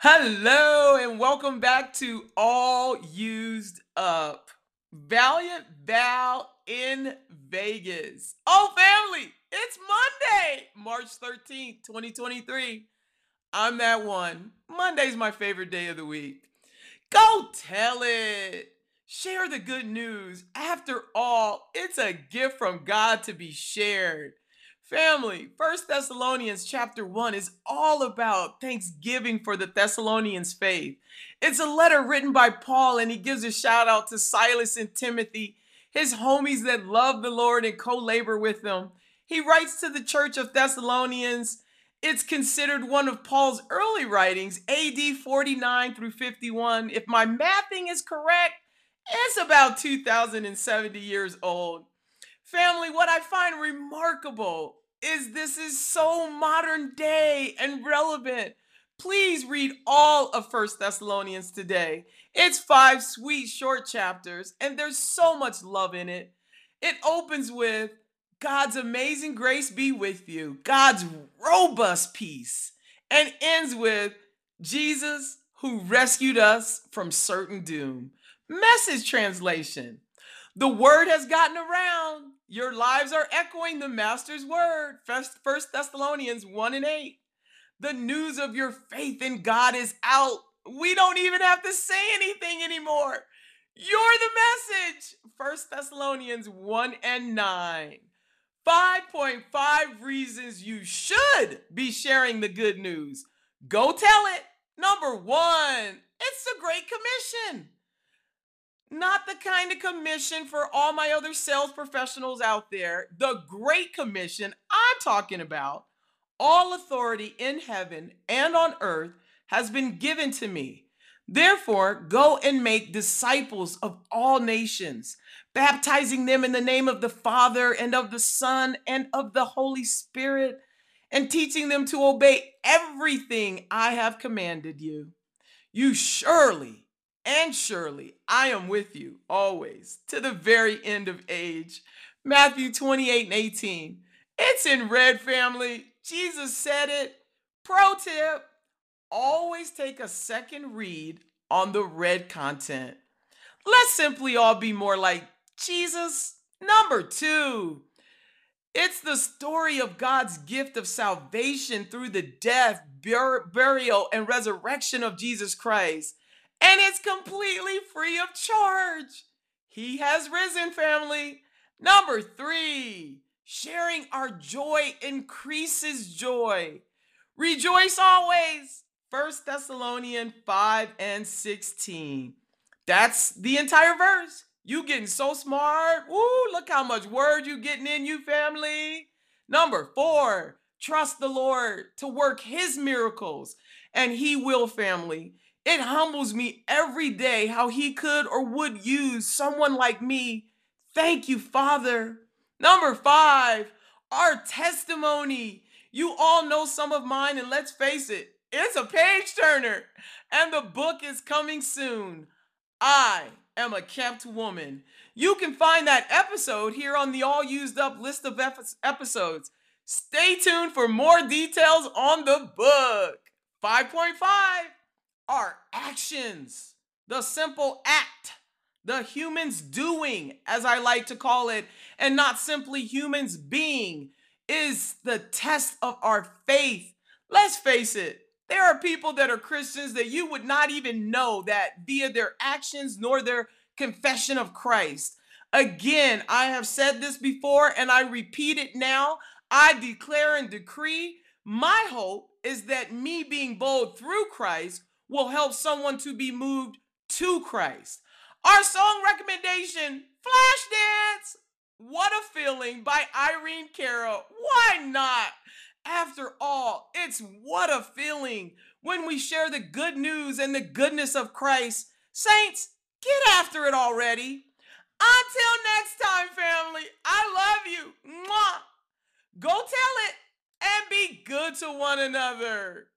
Hello and welcome back to All Used Up. Valiant Val in Vegas. Oh, family, it's Monday, March 13th, 2023. I'm that one. Monday's my favorite day of the week. Go tell it. Share the good news. After all, it's a gift from God to be shared. Family, First Thessalonians chapter 1 is all about thanksgiving for the Thessalonians' faith. It's a letter written by Paul, and he gives a shout out to Silas and Timothy, his homies that love the Lord and co labor with them. He writes to the church of Thessalonians. It's considered one of Paul's early writings, AD 49 through 51. If my mathing is correct, it's about 2,070 years old. Family, what I find remarkable is this is so modern day and relevant. Please read all of First Thessalonians today. It's five sweet short chapters, and there's so much love in it. It opens with God's amazing grace be with you, God's robust peace, and ends with Jesus who rescued us from certain doom. Message translation The word has gotten around your lives are echoing the Master's word. First Thessalonians 1 and 8. The news of your faith in God is out. We don't even have to say anything anymore. You're the message. First Thessalonians 1 and 9. 5.5 reasons you should be sharing the good news. Go tell it. Number one, it's the Great Commission. Not the kind of commission for all my other sales professionals out there. The Great Commission I'm talking about. All authority in heaven and on earth has been given to me. Therefore, go and make disciples of all nations, baptizing them in the name of the Father and of the Son and of the Holy Spirit, and teaching them to obey everything I have commanded you. You surely and surely I am with you always to the very end of age. Matthew 28 and 18. It's in red, family. Jesus said it. Pro tip always take a second read on the red content. Let's simply all be more like Jesus. Number two, it's the story of God's gift of salvation through the death, bur- burial, and resurrection of Jesus Christ and it's completely free of charge. He has risen, family. Number three, sharing our joy increases joy. Rejoice always. First Thessalonians 5 and 16. That's the entire verse. You getting so smart. Woo, look how much word you getting in you, family. Number four, trust the Lord to work his miracles, and he will, family. It humbles me every day how he could or would use someone like me. Thank you, Father. Number five, our testimony. You all know some of mine, and let's face it, it's a page turner, and the book is coming soon. I am a kept woman. You can find that episode here on the all used up list of episodes. Stay tuned for more details on the book. 5.5 are actions, the simple act, the humans doing, as I like to call it, and not simply humans being, is the test of our faith. Let's face it, there are people that are Christians that you would not even know that via their actions nor their confession of Christ. Again, I have said this before and I repeat it now. I declare and decree my hope is that me being bold through Christ will help someone to be moved to Christ. Our song recommendation, Flashdance. What a Feeling by Irene Cara. Why not? After all, it's what a feeling when we share the good news and the goodness of Christ. Saints, get after it already. Until next time, family, I love you. Mwah. Go tell it and be good to one another.